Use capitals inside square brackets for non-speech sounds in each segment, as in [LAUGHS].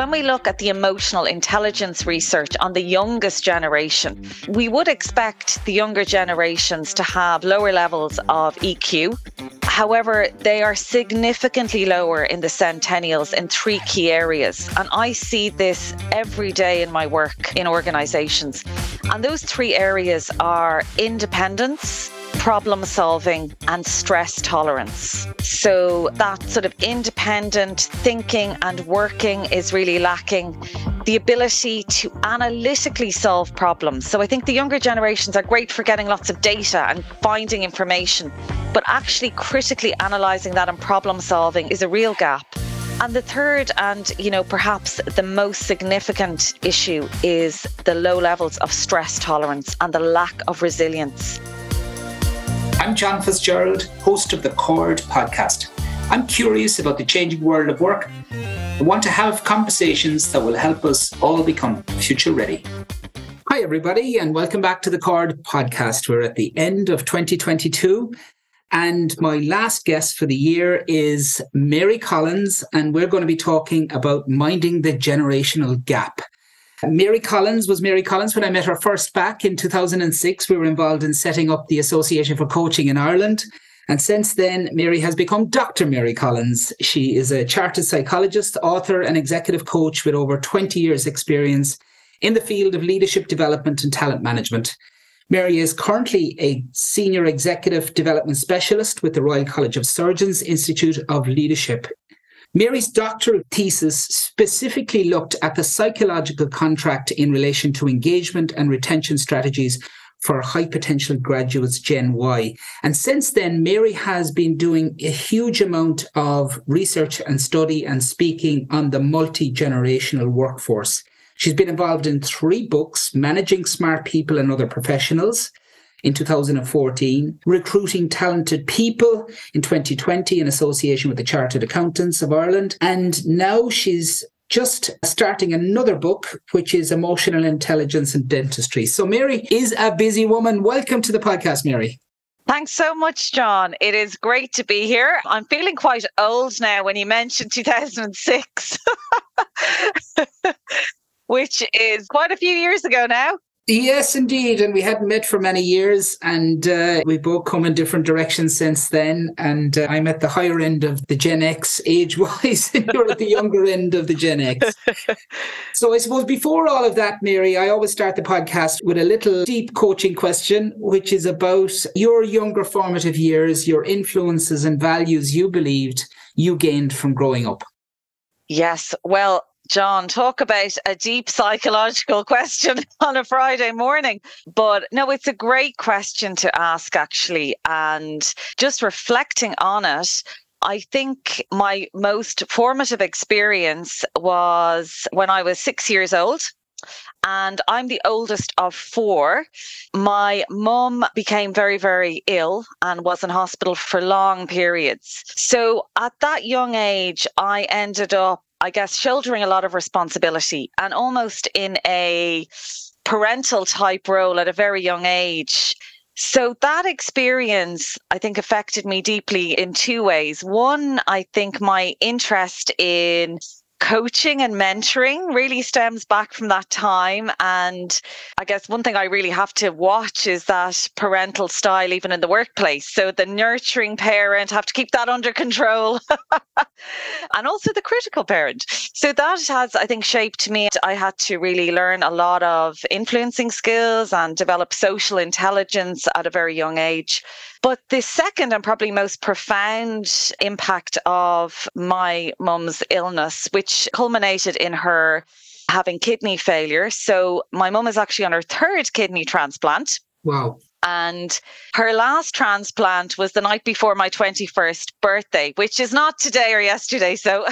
when we look at the emotional intelligence research on the youngest generation, we would expect the younger generations to have lower levels of EQ. However, they are significantly lower in the centennials in three key areas. And I see this every day in my work in organizations. And those three areas are independence, problem solving and stress tolerance. So that sort of independent thinking and working is really lacking. The ability to analytically solve problems. So I think the younger generations are great for getting lots of data and finding information, but actually critically analysing that and problem solving is a real gap. And the third, and you know, perhaps the most significant issue is the low levels of stress tolerance and the lack of resilience. I'm John Fitzgerald, host of the Chord podcast. I'm curious about the changing world of work. I want to have conversations that will help us all become future ready. Hi, everybody, and welcome back to the Chord podcast. We're at the end of 2022. And my last guest for the year is Mary Collins, and we're going to be talking about minding the generational gap. Mary Collins was Mary Collins when I met her first back in 2006. We were involved in setting up the Association for Coaching in Ireland. And since then, Mary has become Dr. Mary Collins. She is a chartered psychologist, author, and executive coach with over 20 years' experience in the field of leadership development and talent management. Mary is currently a senior executive development specialist with the Royal College of Surgeons Institute of Leadership Mary's doctoral thesis specifically looked at the psychological contract in relation to engagement and retention strategies for high potential graduates Gen Y. And since then, Mary has been doing a huge amount of research and study and speaking on the multi generational workforce. She's been involved in three books Managing Smart People and Other Professionals, in 2014, recruiting talented people in 2020 in association with the Chartered Accountants of Ireland. And now she's just starting another book, which is Emotional Intelligence and Dentistry. So, Mary is a busy woman. Welcome to the podcast, Mary. Thanks so much, John. It is great to be here. I'm feeling quite old now when you mentioned 2006, [LAUGHS] which is quite a few years ago now. Yes, indeed. And we hadn't met for many years, and uh, we both come in different directions since then. And uh, I'm at the higher end of the Gen X age wise, [LAUGHS] and you're at the younger end of the Gen X. [LAUGHS] so I suppose before all of that, Mary, I always start the podcast with a little deep coaching question, which is about your younger formative years, your influences and values you believed you gained from growing up. Yes. Well, John, talk about a deep psychological [LAUGHS] question on a Friday morning. But no, it's a great question to ask, actually. And just reflecting on it, I think my most formative experience was when I was six years old. And I'm the oldest of four. My mum became very, very ill and was in hospital for long periods. So at that young age, I ended up I guess, shouldering a lot of responsibility and almost in a parental type role at a very young age. So that experience, I think, affected me deeply in two ways. One, I think my interest in coaching and mentoring really stems back from that time. And I guess one thing I really have to watch is that parental style, even in the workplace. So the nurturing parent, have to keep that under control. [LAUGHS] and also the critical parent. So that has, I think, shaped me. I had to really learn a lot of influencing skills and develop social intelligence at a very young age. But the second and probably most profound impact of my mum's illness, which culminated in her having kidney failure. So my mum is actually on her third kidney transplant. Wow. And her last transplant was the night before my 21st birthday, which is not today or yesterday. So,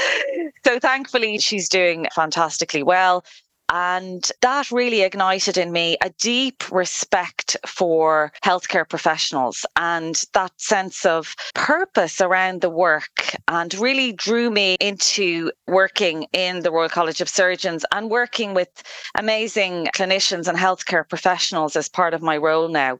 [LAUGHS] so thankfully she's doing fantastically well. And that really ignited in me a deep respect for healthcare professionals and that sense of purpose around the work and really drew me into working in the Royal College of Surgeons and working with amazing clinicians and healthcare professionals as part of my role now.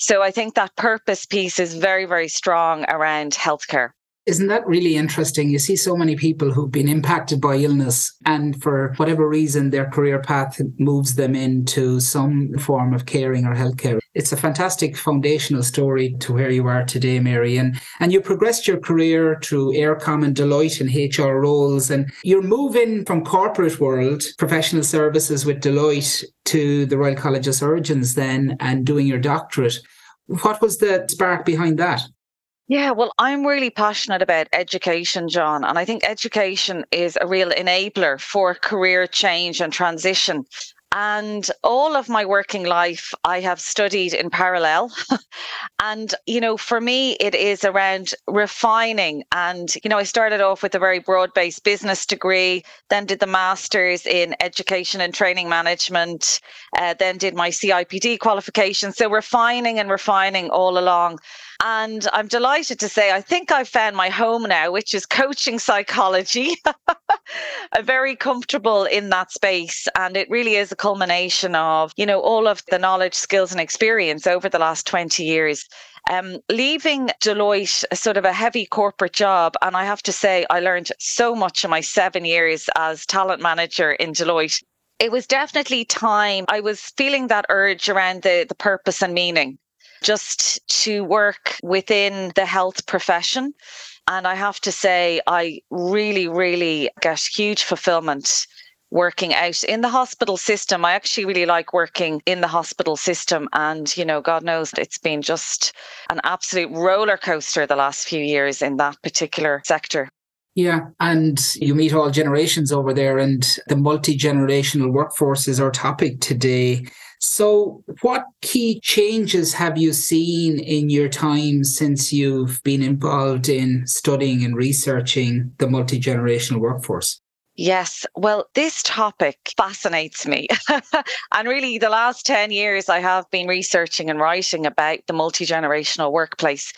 So I think that purpose piece is very, very strong around healthcare. Isn't that really interesting? You see so many people who've been impacted by illness, and for whatever reason, their career path moves them into some form of caring or healthcare. It's a fantastic foundational story to where you are today, Mary. And, and you progressed your career through Eircom and Deloitte in HR roles, and you're moving from corporate world, professional services with Deloitte, to the Royal College of Surgeons then and doing your doctorate. What was the spark behind that? Yeah, well, I'm really passionate about education, John. And I think education is a real enabler for career change and transition. And all of my working life, I have studied in parallel. [LAUGHS] and, you know, for me, it is around refining. And, you know, I started off with a very broad based business degree, then did the master's in education and training management, uh, then did my CIPD qualification. So refining and refining all along. And I'm delighted to say I think I've found my home now, which is coaching psychology. [LAUGHS] I'm very comfortable in that space. And it really is a culmination of, you know, all of the knowledge, skills, and experience over the last 20 years. Um, leaving Deloitte, sort of a heavy corporate job, and I have to say, I learned so much in my seven years as talent manager in Deloitte. It was definitely time. I was feeling that urge around the, the purpose and meaning just to work within the health profession. And I have to say, I really, really get huge fulfillment working out in the hospital system. I actually really like working in the hospital system. And, you know, God knows it's been just an absolute roller coaster the last few years in that particular sector. Yeah, and you meet all generations over there, and the multi generational workforce is our topic today. So, what key changes have you seen in your time since you've been involved in studying and researching the multi generational workforce? Yes, well, this topic fascinates me. [LAUGHS] and really, the last 10 years, I have been researching and writing about the multi generational workplace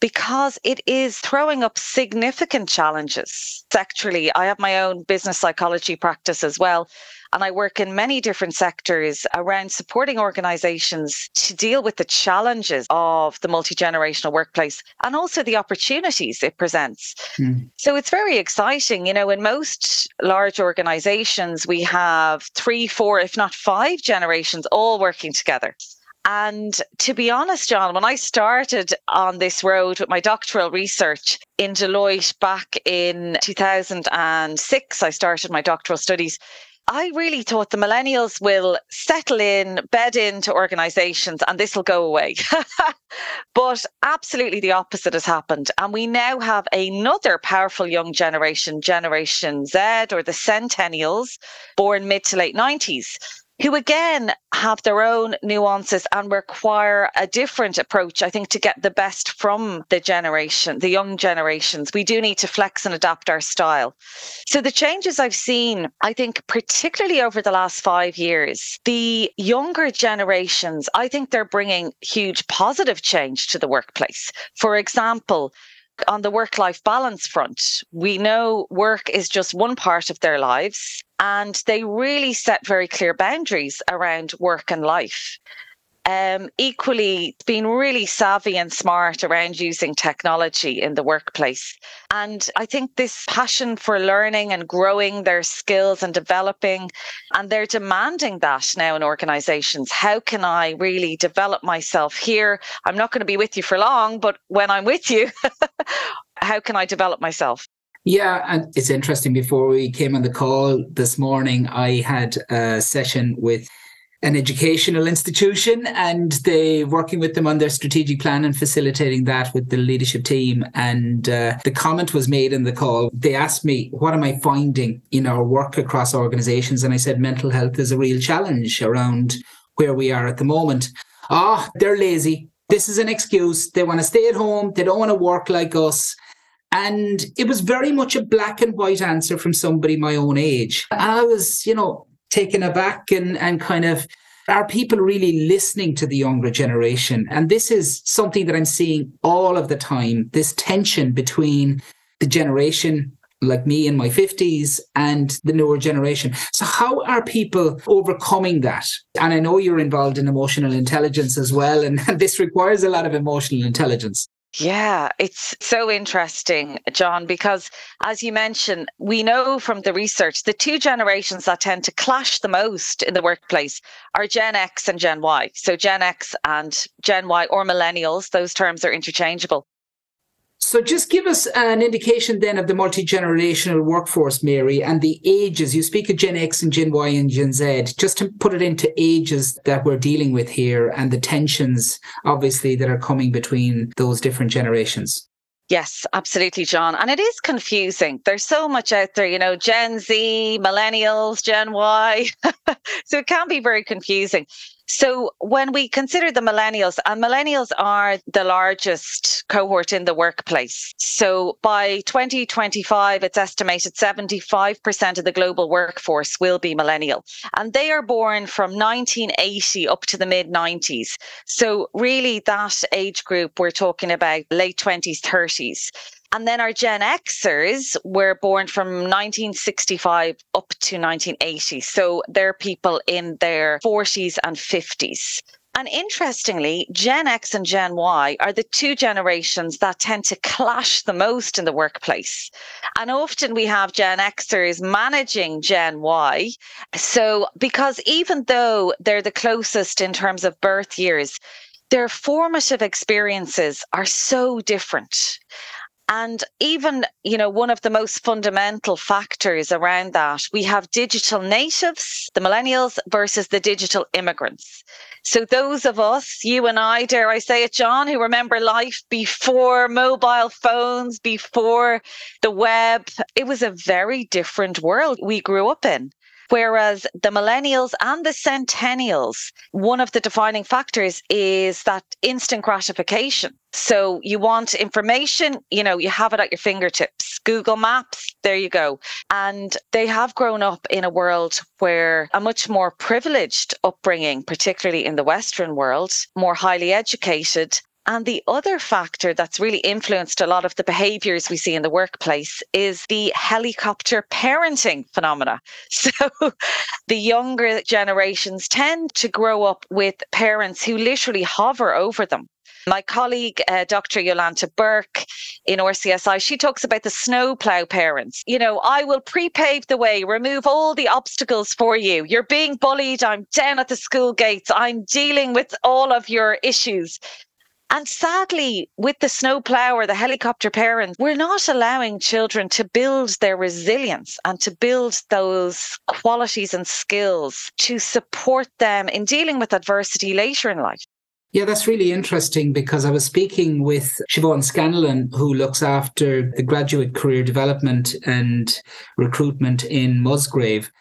because it is throwing up significant challenges sectorally. I have my own business psychology practice as well. And I work in many different sectors around supporting organizations to deal with the challenges of the multi generational workplace and also the opportunities it presents. Mm. So it's very exciting. You know, in most large organizations, we have three, four, if not five generations all working together. And to be honest, John, when I started on this road with my doctoral research in Deloitte back in 2006, I started my doctoral studies. I really thought the millennials will settle in, bed into organizations, and this will go away. [LAUGHS] but absolutely the opposite has happened. And we now have another powerful young generation, Generation Z or the Centennials, born mid to late 90s, who again have their own nuances and require a different approach, I think, to get the best from the generation, the young generations. We do need to flex and adapt our style. So the changes I've seen, I think, particularly over the last five years, the younger generations, I think they're bringing huge positive change to the workplace. For example, on the work life balance front, we know work is just one part of their lives, and they really set very clear boundaries around work and life um, equally being really savvy and smart around using technology in the workplace. And I think this passion for learning and growing their skills and developing, and they're demanding that now in organizations. How can I really develop myself here? I'm not going to be with you for long, but when I'm with you, [LAUGHS] how can I develop myself? Yeah, and it's interesting. Before we came on the call this morning, I had a session with an educational institution and they working with them on their strategic plan and facilitating that with the leadership team. And uh, the comment was made in the call. They asked me what am i finding in our work across organizations? And i said mental health is a real challenge around where we are at the moment. Ah oh, they're lazy. This is an excuse. They want to stay at home. They don't want to work like us. And it was very much a black and white answer from somebody my own age. And I was, you know, taken aback and, and kind of are people really listening to the younger generation? And this is something that I'm seeing all of the time this tension between the generation like me in my 50s and the newer generation. So, how are people overcoming that? And I know you're involved in emotional intelligence as well, and, and [LAUGHS] this requires a lot of emotional intelligence. Yeah, it's so interesting, John, because as you mentioned, we know from the research the two generations that tend to clash the most in the workplace are Gen X and Gen Y. So Gen X and Gen Y or millennials, those terms are interchangeable. So just give us an indication then of the multi-generational workforce, Mary, and the ages. You speak of Gen X and Gen Y and Gen Z, just to put it into ages that we're dealing with here and the tensions, obviously, that are coming between those different generations. Yes, absolutely, John. And it is confusing. There's so much out there, you know, Gen Z, millennials, Gen Y. [LAUGHS] so it can be very confusing. So when we consider the millennials, and millennials are the largest cohort in the workplace. So by 2025, it's estimated 75% of the global workforce will be millennial. And they are born from 1980 up to the mid 90s. So really that age group, we're talking about late 20s, 30s. And then our Gen Xers were born from 1965 up to 1980. So they're people in their 40s and 50s. And interestingly, Gen X and Gen Y are the two generations that tend to clash the most in the workplace. And often we have Gen Xers managing Gen Y. So, because even though they're the closest in terms of birth years, their formative experiences are so different. And even, you know, one of the most fundamental factors around that, we have digital natives, the millennials versus the digital immigrants. So those of us, you and I, dare I say it, John, who remember life before mobile phones, before the web, it was a very different world we grew up in. Whereas the millennials and the centennials, one of the defining factors is that instant gratification. So you want information, you know, you have it at your fingertips. Google Maps, there you go. And they have grown up in a world where a much more privileged upbringing, particularly in the Western world, more highly educated, and the other factor that's really influenced a lot of the behaviors we see in the workplace is the helicopter parenting phenomena. [LAUGHS] So the younger generations tend to grow up with parents who literally hover over them. My colleague, uh, Dr. Jolanta Burke in RCSI, she talks about the snowplow parents. You know, I will pre-pave the way, remove all the obstacles for you. You're being bullied. I'm down at the school gates. I'm dealing with all of your issues. And sadly, with the snowplow or the helicopter parents, we're not allowing children to build their resilience and to build those qualities and skills to support them in dealing with adversity later in life. Yeah, that's really interesting because I was speaking with Siobhan Scanlon, who looks after the graduate career development and recruitment in Musgrave.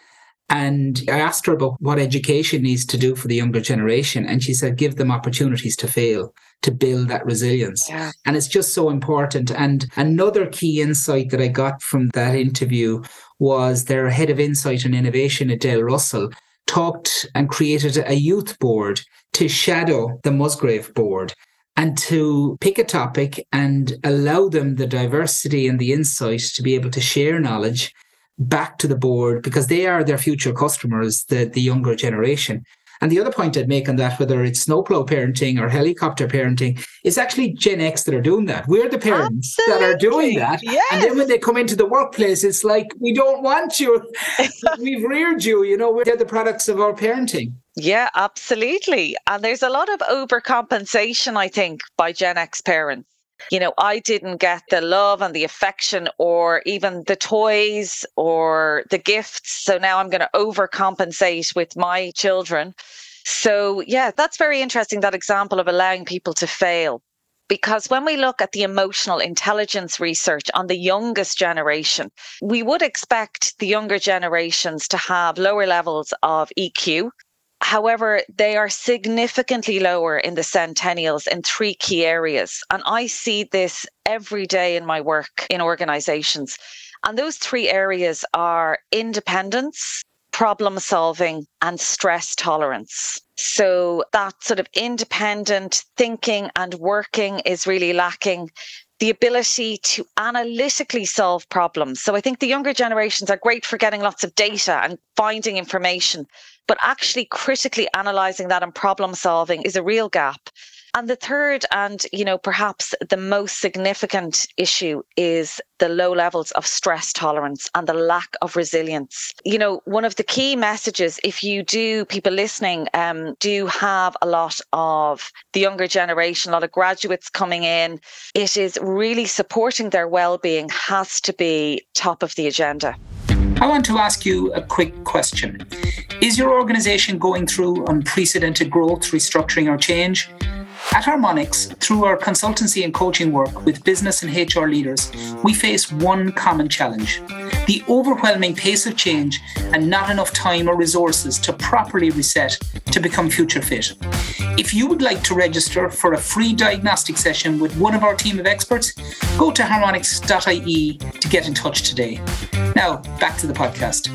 And I asked her about what education needs to do for the younger generation. And she said, give them opportunities to fail, to build that resilience. Yeah. And it's just so important. And another key insight that I got from that interview was their head of insight and innovation, Adele Russell, talked and created a youth board to shadow the Musgrave board and to pick a topic and allow them the diversity and the insight to be able to share knowledge back to the board because they are their future customers, the, the younger generation. And the other point I'd make on that, whether it's snowplow parenting or helicopter parenting, is actually Gen X that are doing that. We're the parents Absolutely. that are doing that. Yes. And then when they come into the workplace, it's like, we don't want you. [LAUGHS] We've reared you, you know, we're the products of our parenting. Yeah, absolutely. And there's a lot of overcompensation, I think, by Gen X parents you know, I didn't get the love and the affection or even the toys or the gifts. So now I'm going to overcompensate with my children. So, yeah, that's very interesting, that example of allowing people to fail. Because when we look at the emotional intelligence research on the youngest generation, we would expect the younger generations to have lower levels of EQ, However, they are significantly lower in the centennials in three key areas. And I see this every day in my work in organizations. And those three areas are independence, problem solving, and stress tolerance. So that sort of independent thinking and working is really lacking the ability to analytically solve problems. So I think the younger generations are great for getting lots of data and finding information, but actually critically analyzing that and problem solving is a real gap. And the third, and you know, perhaps the most significant issue is the low levels of stress tolerance and the lack of resilience. You know, one of the key messages, if you do, people listening, um, do have a lot of the younger generation, a lot of graduates coming in, it is really supporting their well-being has to be top of the agenda. I want to ask you a quick question. Is your organization going through unprecedented growth, restructuring, or change? At Harmonics, through our consultancy and coaching work with business and HR leaders, we face one common challenge the overwhelming pace of change and not enough time or resources to properly reset to become future fit. If you would like to register for a free diagnostic session with one of our team of experts, go to harmonics.ie to get in touch today. Now, back to the podcast.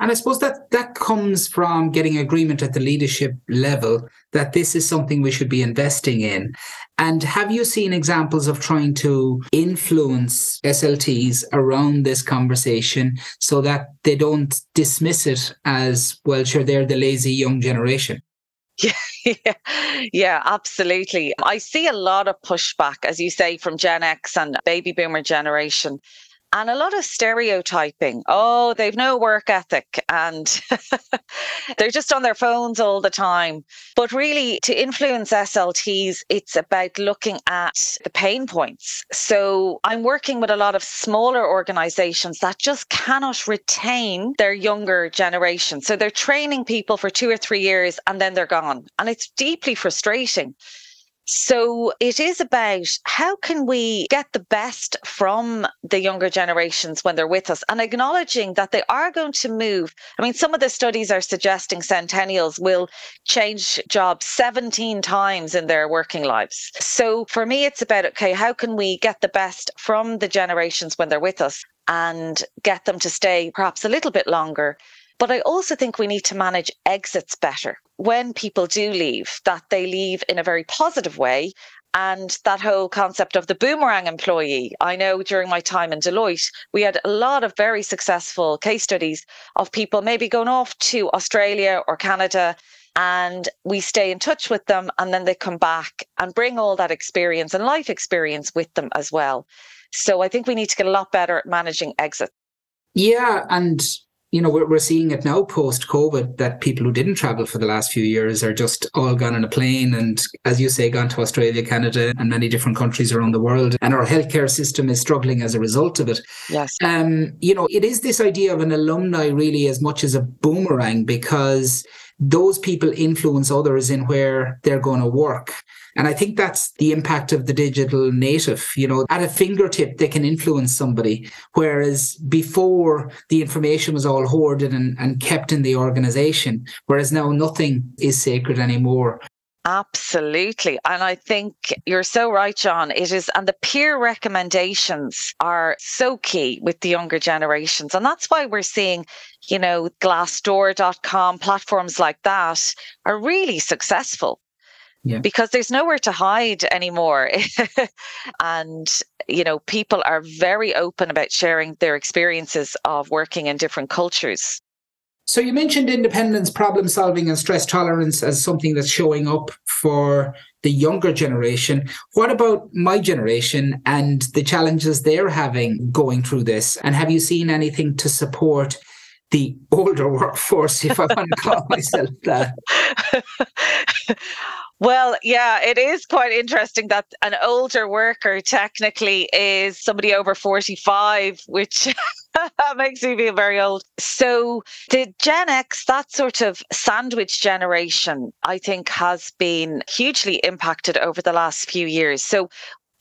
And I suppose that that comes from getting agreement at the leadership level that this is something we should be investing in. And have you seen examples of trying to influence SLTs around this conversation so that they don't dismiss it as, well, sure, they're the lazy young generation? Yeah, [LAUGHS] yeah, yeah, absolutely. I see a lot of pushback, as you say, from Gen X and baby boomer generation and a lot of stereotyping. Oh, they've no work ethic and [LAUGHS] they're just on their phones all the time. But really, to influence SLTs, it's about looking at the pain points. So I'm working with a lot of smaller organizations that just cannot retain their younger generation. So they're training people for two or three years and then they're gone. And it's deeply frustrating. So it is about how can we get the best from the younger generations when they're with us and acknowledging that they are going to move. I mean, some of the studies are suggesting centennials will change jobs 17 times in their working lives. So for me, it's about, okay, how can we get the best from the generations when they're with us and get them to stay perhaps a little bit longer? But I also think we need to manage exits better when people do leave, that they leave in a very positive way. And that whole concept of the boomerang employee. I know during my time in Deloitte, we had a lot of very successful case studies of people maybe going off to Australia or Canada and we stay in touch with them and then they come back and bring all that experience and life experience with them as well. So I think we need to get a lot better at managing exit. Yeah, and you know, we're, we're seeing it now post COVID that people who didn't travel for the last few years are just all gone on a plane and, as you say, gone to Australia, Canada, and many different countries around the world. And our healthcare system is struggling as a result of it. Yes. Um, you know, it is this idea of an alumni really as much as a boomerang because those people influence others in where they're going to work. And I think that's the impact of the digital native. You know, at a fingertip, they can influence somebody. Whereas before, the information was all hoarded and, and kept in the organization. Whereas now, nothing is sacred anymore. Absolutely. And I think you're so right, John. It is, and the peer recommendations are so key with the younger generations. And that's why we're seeing, you know, glassdoor.com platforms like that are really successful yeah. because there's nowhere to hide anymore. [LAUGHS] and, you know, people are very open about sharing their experiences of working in different cultures. So you mentioned independence, problem solving, and stress tolerance as something that's showing up for the younger generation. What about my generation and the challenges they're having going through this? And have you seen anything to support the [LAUGHS] older workforce, if I want to call myself that? [LAUGHS] Well, yeah, it is quite interesting that an older worker technically is somebody over 45, which [LAUGHS] makes me feel very old. So the Gen X, that sort of sandwich generation, I think has been hugely impacted over the last few years. So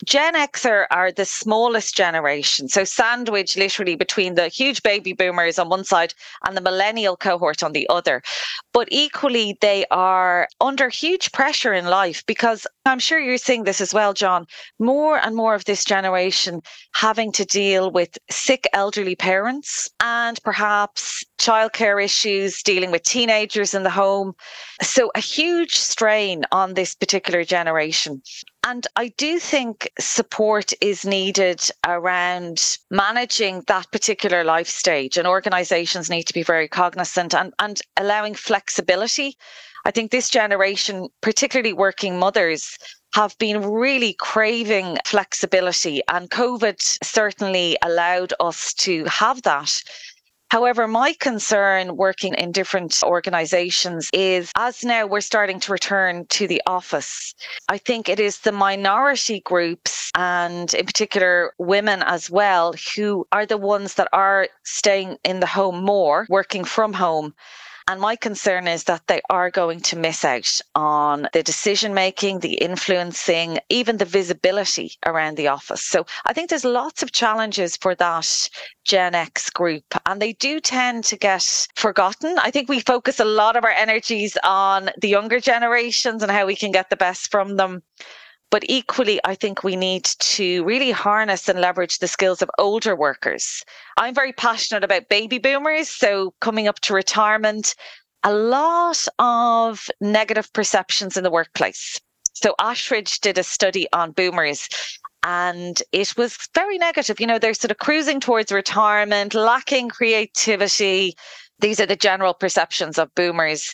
Gen X are, the smallest generation. So sandwich literally between the huge baby boomers on one side and the millennial cohort on the other. But equally, they are under huge pressure in life because I'm sure you're seeing this as well, John. More and more of this generation having to deal with sick elderly parents and perhaps childcare issues, dealing with teenagers in the home. So a huge strain on this particular generation. And I do think support is needed around managing that particular life stage, and organizations need to be very cognizant and, and allowing flexibility. I think this generation, particularly working mothers, have been really craving flexibility, and COVID certainly allowed us to have that. However, my concern working in different organizations is as now we're starting to return to the office, I think it is the minority groups and in particular women as well who are the ones that are staying in the home more, working from home. And my concern is that they are going to miss out on the decision making, the influencing, even the visibility around the office. So I think there's lots of challenges for that Gen X group, and they do tend to get forgotten. I think we focus a lot of our energies on the younger generations and how we can get the best from them. But equally, I think we need to really harness and leverage the skills of older workers. I'm very passionate about baby boomers. So, coming up to retirement, a lot of negative perceptions in the workplace. So, Ashridge did a study on boomers and it was very negative. You know, they're sort of cruising towards retirement, lacking creativity. These are the general perceptions of boomers,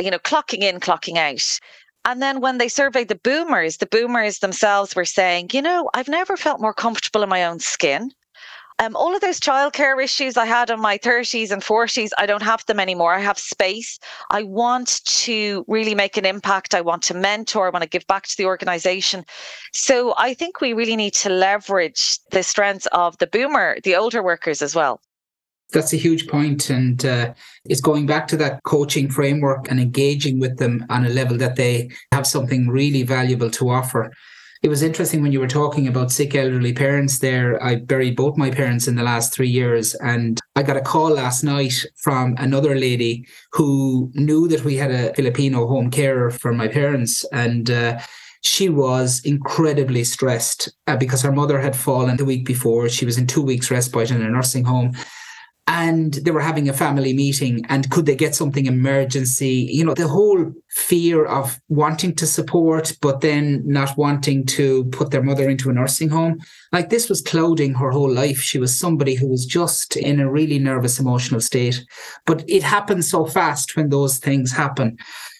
you know, clocking in, clocking out. And then when they surveyed the boomers, the boomers themselves were saying, you know, I've never felt more comfortable in my own skin. Um, all of those childcare issues I had in my 30s and 40s, I don't have them anymore. I have space. I want to really make an impact. I want to mentor. I want to give back to the organization. So I think we really need to leverage the strengths of the boomer, the older workers as well. That's a huge point, and uh, it's going back to that coaching framework and engaging with them on a level that they have something really valuable to offer. It was interesting when you were talking about sick elderly parents there. I buried both my parents in the last three years, and I got a call last night from another lady who knew that we had a Filipino home carer for my parents, and uh, she was incredibly stressed uh, because her mother had fallen the week before. She was in two weeks respite in a nursing home and they were having a family meeting and could they get something emergency? You know the whole fear of wanting to support but then not wanting to put their mother into a nursing home. Like this was clouding her whole life. She was somebody who was just in a really nervous emotional state. But it happens so fast when those things happen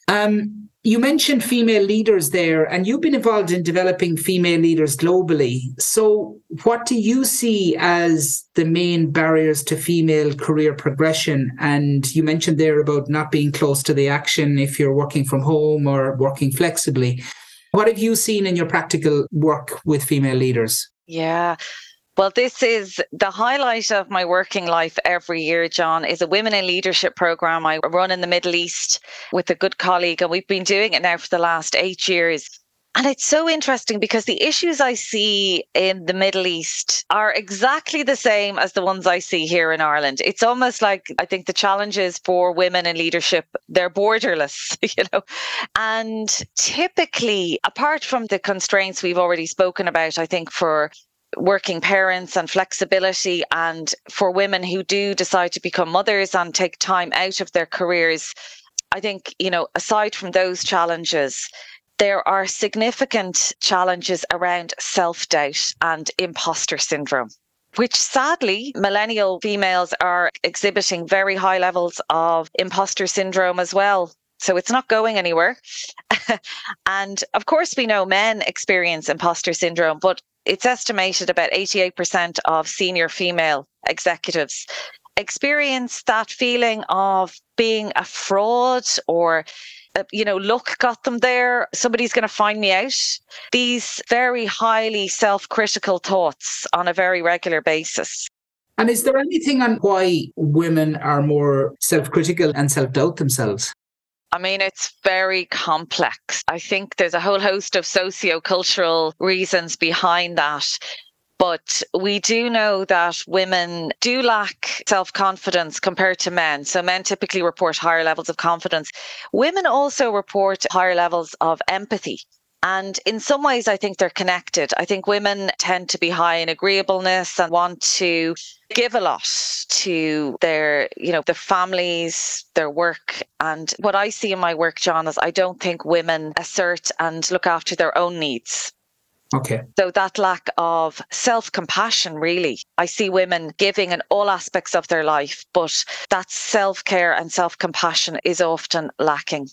um, you mentioned female leaders there, and you've been involved in developing female leaders globally. So, what do you see as the main barriers to female career progression? And you mentioned there about not being close to the action if you're working from home or working flexibly. What have you seen in your practical work with female leaders? Yeah. Well, this is the highlight of my working life every year, John, is a Women in Leadership program I run in the Middle East with a good colleague. And we've been doing it now for the last eight years. And it's so interesting because the issues I see in the Middle East are exactly the same as the ones I see here in Ireland. It's almost like I think the challenges for women in leadership, they're borderless, [LAUGHS] you know. And typically, apart from the constraints we've already spoken about, I think for working parents and flexibility and for women who do decide to become mothers and take time out of their careers i think you know aside from those challenges there are significant challenges around self-doubt and imposter syndrome which sadly millennial females are exhibiting very high levels of imposter syndrome as well so it's not going anywhere. [LAUGHS] and of course, we know men experience imposter syndrome, but it's estimated about 88% of senior female executives experience that feeling of being a fraud or uh, you know, luck got them there. Somebody's going to find me out. These very highly self critical thoughts on a very regular basis. And is there anything on why women are more self critical and self doubt themselves? I mean, it's very complex. I think there's a whole host of socio-cultural reasons behind that. But we do know that women do lack self confidence compared to men. So men typically report higher levels of confidence. Women also report higher levels of empathy. And in some ways, I think they're connected. I think women tend to be high in agreeableness and want to give a lot to their, you know, their families, their work. And what I see in my work, John, is I don't think women assert and look after their own needs. Okay. So that lack of self compassion, really. I see women giving in all aspects of their life, but that self care and self compassion is often lacking.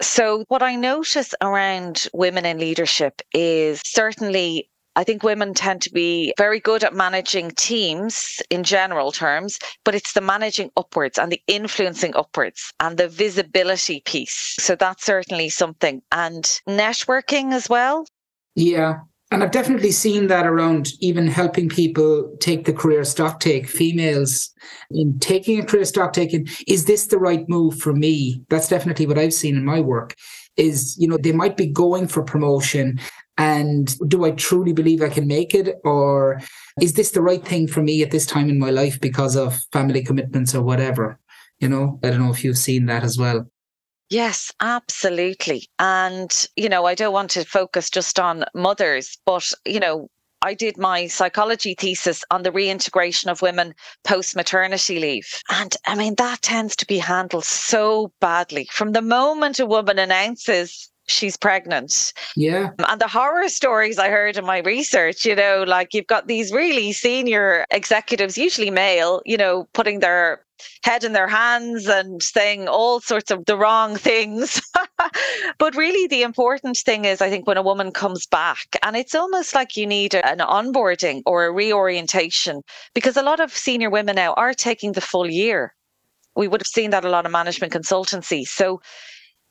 So, what I notice around women in leadership is certainly I think women tend to be very good at managing teams in general terms, but it's the managing upwards and the influencing upwards and the visibility piece. So that's certainly something. And networking as well. Yeah. And I've definitely seen that around even helping people take the career stock take, females in taking a career stock taking. Is this the right move for me? That's definitely what I've seen in my work is, you know, they might be going for promotion and do I truly believe I can make it? Or is this the right thing for me at this time in my life because of family commitments or whatever? You know, I don't know if you've seen that as well. Yes, absolutely. And, you know, I don't want to focus just on mothers, but, you know, I did my psychology thesis on the reintegration of women post maternity leave. And I mean, that tends to be handled so badly. From the moment a woman announces she's pregnant. Yeah. And the horror stories I heard in my research, you know, like you've got these really senior executives, usually male, you know, putting their head in their hands and saying all sorts of the wrong things. [LAUGHS] but really, the important thing is, I think, when a woman comes back, and it's almost like you need an onboarding or a reorientation because a lot of senior women now are taking the full year. We would have seen that a lot of management consultancy. So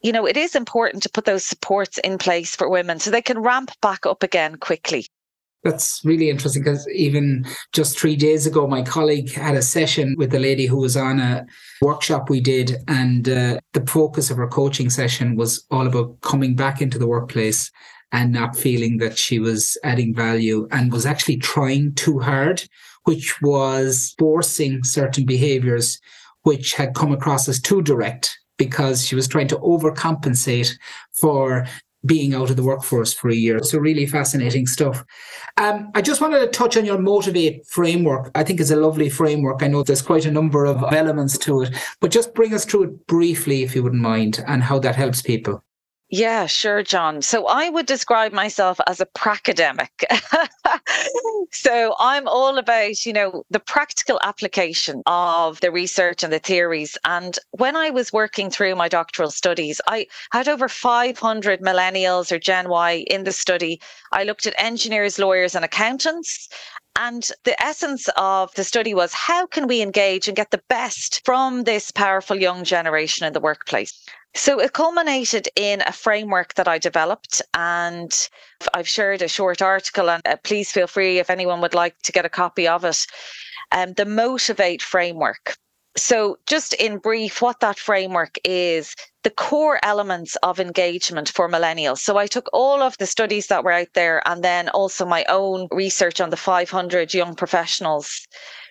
you know, it is important to put those supports in place for women so they can ramp back up again quickly. That's really interesting because even just three days ago, my colleague had a session with a lady who was on a workshop we did. And uh, the focus of her coaching session was all about coming back into the workplace and not feeling that she was adding value and was actually trying too hard, which was forcing certain behaviors which had come across as too direct because she was trying to overcompensate for being out of the workforce for a year. So really fascinating stuff. Um, I just wanted to touch on your motivate framework. I think it's a lovely framework. I know there's quite a number of elements to it, but just bring us through it briefly, if you wouldn't mind, and how that helps people. Yeah, sure, John. So I would describe myself as a pracademic. [LAUGHS] so I'm all about, you know, the practical application of the research and the theories. And when I was working through my doctoral studies, I had over 500 millennials or Gen Y in the study. I looked at engineers, lawyers, and accountants. And the essence of the study was how can we engage and get the best from this powerful young generation in the workplace? So it culminated in a framework that I developed, and I've shared a short article. And uh, please feel free if anyone would like to get a copy of it. Um, the Motivate framework. So, just in brief, what that framework is the core elements of engagement for millennials. So, I took all of the studies that were out there and then also my own research on the 500 young professionals.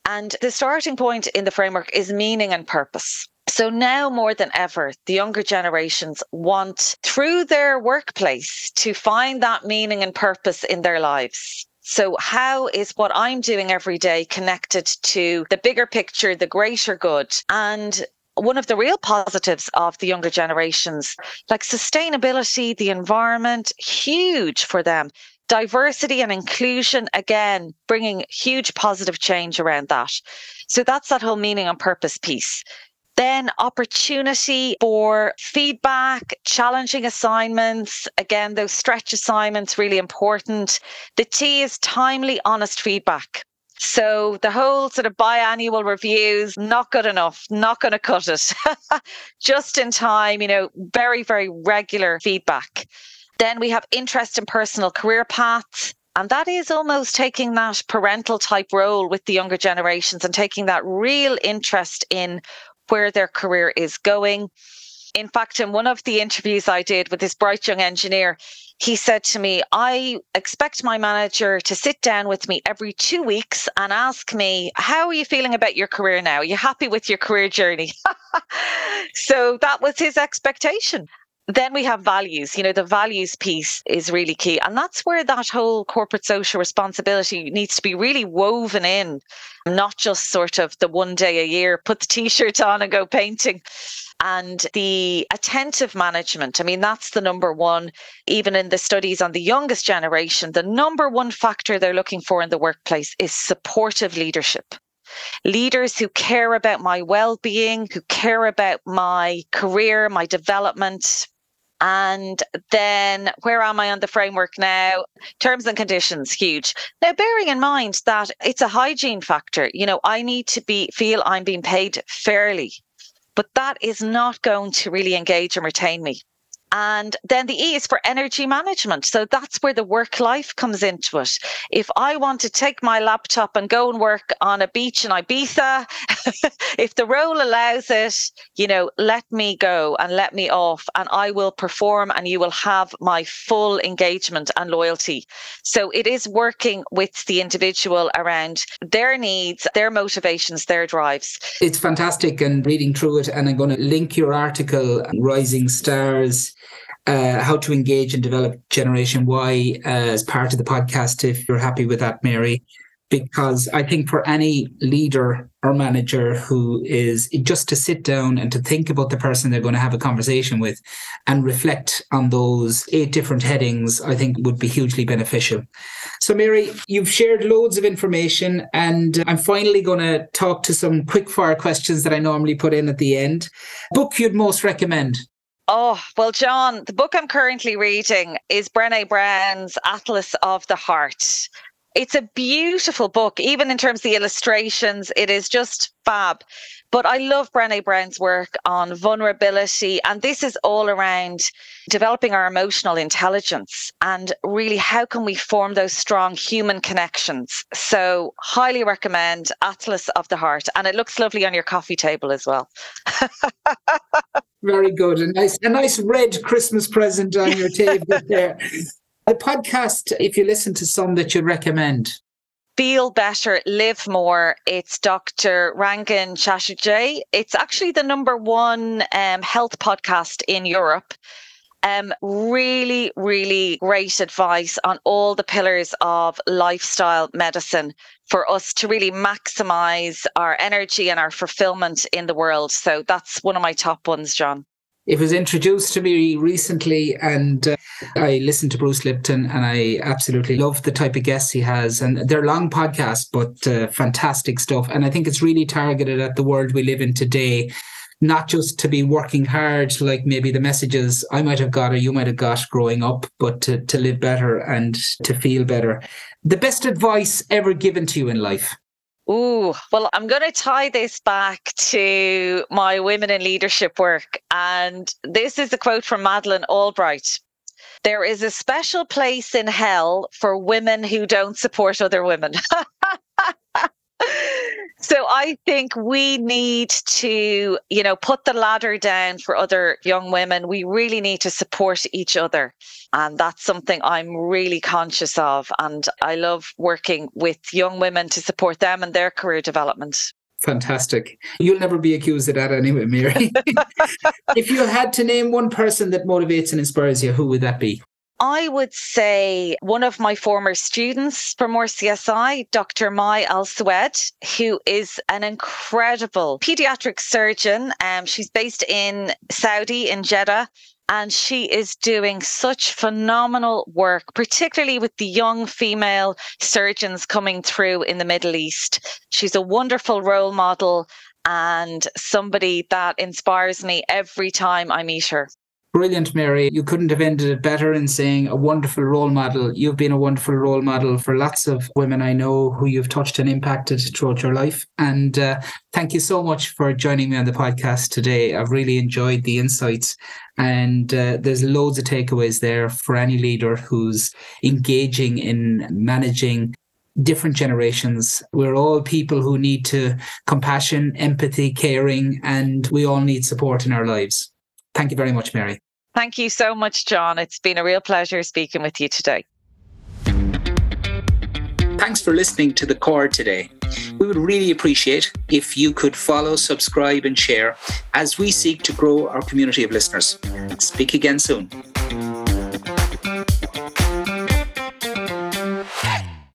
And the starting point in the framework is meaning and purpose. So now more than ever, the younger generations want through their workplace to find that meaning and purpose in their lives. So, how is what I'm doing every day connected to the bigger picture, the greater good? And one of the real positives of the younger generations, like sustainability, the environment, huge for them. Diversity and inclusion, again, bringing huge positive change around that. So that's that whole meaning and purpose piece. Then opportunity for feedback, challenging assignments. Again, those stretch assignments, really important. The T is timely, honest feedback. So the whole sort of biannual reviews, not good enough, not going to cut it. [LAUGHS] Just in time, you know, very, very regular feedback. Then we have interest in personal career paths. And that is almost taking that parental type role with the younger generations and taking that real interest in where their career is going. In fact, in one of the interviews I did with this bright young engineer, he said to me, I expect my manager to sit down with me every two weeks and ask me, How are you feeling about your career now? Are you happy with your career journey? [LAUGHS] so that was his expectation. Then we have values. You know, the values piece is really key. And that's where that whole corporate social responsibility needs to be really woven in, not just sort of the one day a year, put the t shirt on and go painting. And the attentive management, I mean, that's the number one, even in the studies on the youngest generation, the number one factor they're looking for in the workplace is supportive leadership leaders who care about my well being, who care about my career, my development, And then where am I on the framework now? Terms and conditions, huge. Now, bearing in mind that it's a hygiene factor, you know, I need to be feel I'm being paid fairly, but that is not going to really engage and retain me. And then the E is for energy management. So that's where the work life comes into it. If I want to take my laptop and go and work on a beach in Ibiza, [LAUGHS] if the role allows it, you know, let me go and let me off and I will perform and you will have my full engagement and loyalty. So it is working with the individual around their needs, their motivations, their drives. It's fantastic and reading through it. And I'm going to link your article, Rising Stars uh, how to engage and develop Generation Y uh, as part of the podcast, if you're happy with that, Mary. Because I think for any leader or manager who is just to sit down and to think about the person they're going to have a conversation with and reflect on those eight different headings, I think would be hugely beneficial. So, Mary, you've shared loads of information, and I'm finally going to talk to some quick fire questions that I normally put in at the end. Book you'd most recommend? Oh, well, John, the book I'm currently reading is Brene Brown's Atlas of the Heart. It's a beautiful book, even in terms of the illustrations, it is just fab. But I love Brene Brown's work on vulnerability. And this is all around developing our emotional intelligence and really how can we form those strong human connections. So, highly recommend Atlas of the Heart. And it looks lovely on your coffee table as well. [LAUGHS] Very good. A nice, a nice red Christmas present on your table [LAUGHS] there. A podcast, if you listen to some that you'd recommend. Feel Better, Live More. It's Dr. Rangan Chatterjee. It's actually the number one um, health podcast in Europe. Um, really, really great advice on all the pillars of lifestyle medicine for us to really maximize our energy and our fulfillment in the world. So that's one of my top ones, John. It was introduced to me recently, and uh, I listened to Bruce Lipton, and I absolutely love the type of guests he has. And they're long podcasts, but uh, fantastic stuff. And I think it's really targeted at the world we live in today not just to be working hard like maybe the messages I might have got or you might have got growing up, but to, to live better and to feel better. The best advice ever given to you in life? Ooh, well, I'm going to tie this back to my women in leadership work. And this is a quote from Madeleine Albright. There is a special place in hell for women who don't support other women. [LAUGHS] So I think we need to, you know, put the ladder down for other young women. We really need to support each other. And that's something I'm really conscious of. And I love working with young women to support them and their career development. Fantastic. You'll never be accused of that anyway, Mary. [LAUGHS] if you had to name one person that motivates and inspires you, who would that be? I would say one of my former students from RCSI, Dr. Mai Al Sued, who is an incredible pediatric surgeon. Um, she's based in Saudi, in Jeddah. And she is doing such phenomenal work, particularly with the young female surgeons coming through in the Middle East. She's a wonderful role model and somebody that inspires me every time I meet her. Brilliant, Mary. You couldn't have ended it better in saying a wonderful role model. You've been a wonderful role model for lots of women I know who you've touched and impacted throughout your life. And uh, thank you so much for joining me on the podcast today. I've really enjoyed the insights. And uh, there's loads of takeaways there for any leader who's engaging in managing different generations. We're all people who need to compassion, empathy, caring, and we all need support in our lives. Thank you very much, Mary. Thank you so much, John. It's been a real pleasure speaking with you today. Thanks for listening to The Chord today. We would really appreciate if you could follow, subscribe, and share as we seek to grow our community of listeners. Speak again soon.